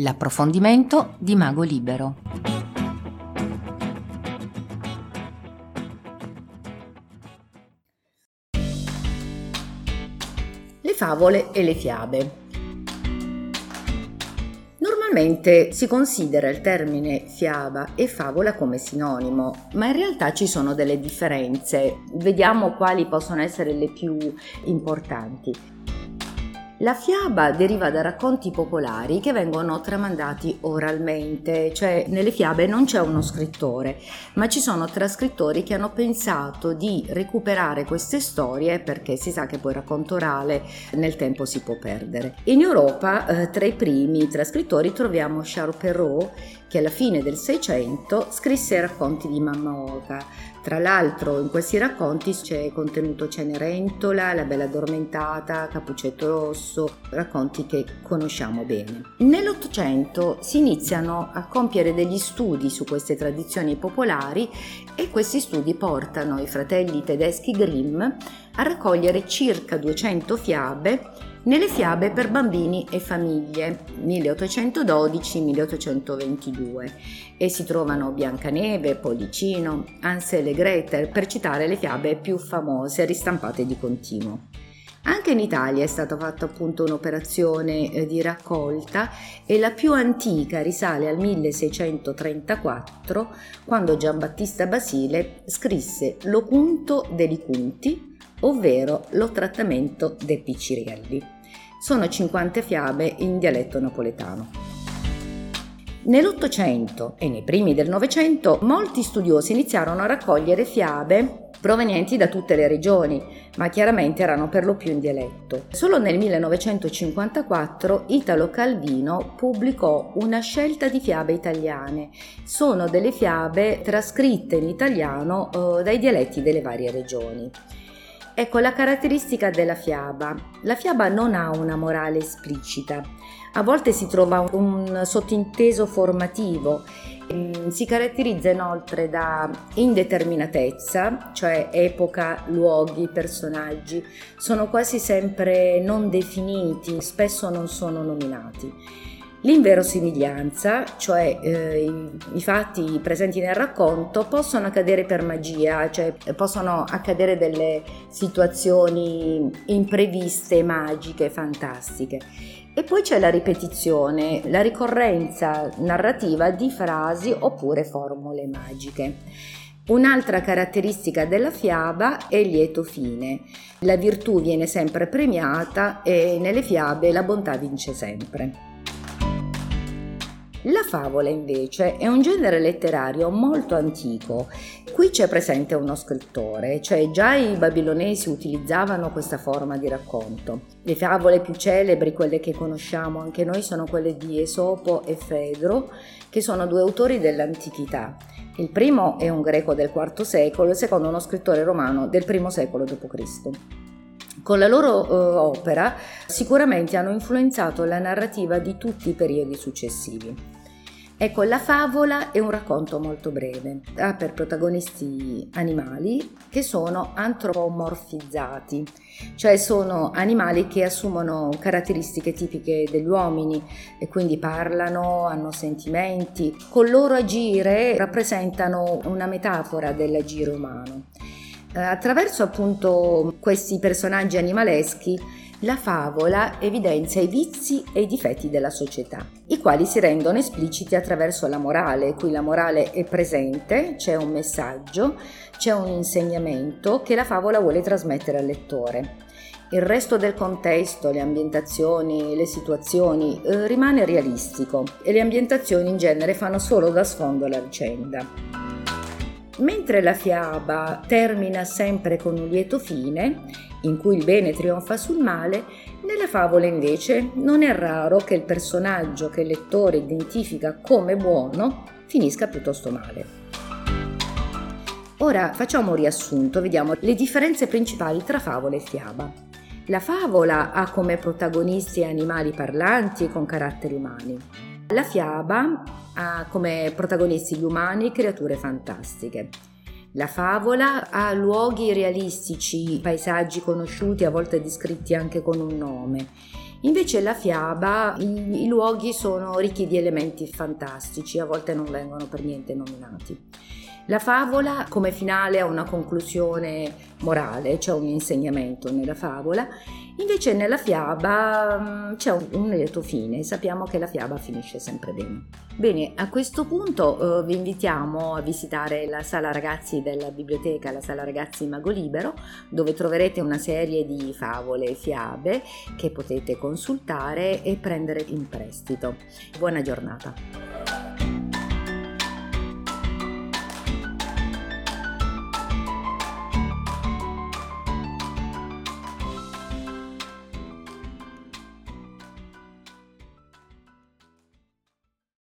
L'approfondimento di Mago Libero. Le favole e le fiabe. Normalmente si considera il termine fiaba e favola come sinonimo, ma in realtà ci sono delle differenze. Vediamo quali possono essere le più importanti. La fiaba deriva da racconti popolari che vengono tramandati oralmente, cioè nelle fiabe non c'è uno scrittore, ma ci sono trascrittori che hanno pensato di recuperare queste storie perché si sa che poi il racconto orale nel tempo si può perdere. In Europa eh, tra i primi trascrittori troviamo Charles Perrault che alla fine del Seicento scrisse i racconti di Mamma Olga. Tra l'altro in questi racconti c'è contenuto Cenerentola, La Bella Addormentata, Capuccetto Rosso, racconti che conosciamo bene. Nell'Ottocento si iniziano a compiere degli studi su queste tradizioni popolari e questi studi portano i fratelli tedeschi Grimm a raccogliere circa 200 fiabe nelle fiabe per bambini e famiglie 1812-1822 e si trovano Biancaneve, Pollicino, Ansel e Gretel per citare le fiabe più famose ristampate di continuo. Anche in Italia è stata fatta appunto un'operazione eh, di raccolta e la più antica risale al 1634 quando Giambattista Basile scrisse L'Ocunto dei Cunti, ovvero lo trattamento dei piccirielli sono 50 fiabe in dialetto napoletano. Nell'Ottocento e nei primi del Novecento molti studiosi iniziarono a raccogliere fiabe provenienti da tutte le regioni, ma chiaramente erano per lo più in dialetto. Solo nel 1954 Italo Calvino pubblicò una scelta di fiabe italiane. Sono delle fiabe trascritte in italiano eh, dai dialetti delle varie regioni. Ecco la caratteristica della fiaba. La fiaba non ha una morale esplicita. A volte si trova un sottinteso formativo. Mm, si caratterizza inoltre da indeterminatezza, cioè epoca, luoghi, personaggi. Sono quasi sempre non definiti, spesso non sono nominati. L'inverosimiglianza, cioè eh, i, i, fatti presenti nel racconto, possono accadere per magia, cioè possono accadere delle situazioni impreviste, magiche, fantastiche. E poi c'è la ripetizione, la ricorrenza narrativa di frasi oppure formule magiche. Un'altra caratteristica della fiaba è il lieto fine. La virtù viene sempre premiata e nelle fiabe la bontà vince sempre. La favola invece è un genere letterario molto antico. Qui c'è presente uno scrittore, cioè già i babilonesi utilizzavano questa forma di racconto. Le favole più celebri, quelle che conosciamo anche noi, sono quelle di Esopo e Fedro, che sono due autori dell'antichità. Il primo è un greco del IV secolo, il secondo uno scrittore romano del I secolo d.C. Con la loro uh, opera sicuramente hanno influenzato la narrativa di tutti i periodi successivi. Ecco, la favola è un racconto molto breve, ha per protagonisti animali che sono antropomorfizzati, cioè sono animali che assumono caratteristiche tipiche degli uomini e quindi parlano, hanno sentimenti, col loro agire rappresentano una metafora dell'agire umano. Eh, attraverso appunto questi personaggi animaleschi la favola evidenzia i vizi e i difetti della società, i quali si rendono espliciti attraverso la morale, qui la morale è presente, c'è un messaggio, c'è un insegnamento che la favola vuole trasmettere al lettore. Il resto del contesto, le ambientazioni, le situazioni eh, rimane realistico e le ambientazioni in genere fanno solo da sfondo alla vicenda. Mentre la fiaba termina sempre con un lieto fine, in cui il bene trionfa sul male, nella favola invece non è raro che il personaggio che il lettore identifica come buono finisca piuttosto male. Ora facciamo un riassunto, vediamo le differenze principali tra favola e fiaba. La favola ha come protagonisti animali parlanti e con caratteri umani. La fiaba ha come protagonisti gli umani creature fantastiche. La favola ha luoghi realistici, paesaggi conosciuti, a volte descritti anche con un nome. Invece la fiaba, i, i luoghi sono ricchi di elementi fantastici, a volte non vengono per niente nominati. La favola come finale ha una conclusione morale, c'è un insegnamento nella favola, invece nella fiaba mm, c'è un, lieto fine, sappiamo che la fiaba finisce sempre bene. Bene, a questo punto eh, vi invitiamo a visitare la sala ragazzi della biblioteca, la sala ragazzi Mago Libero, dove troverete una serie di favole e fiabe che potete consultare e prendere in prestito. Buona giornata!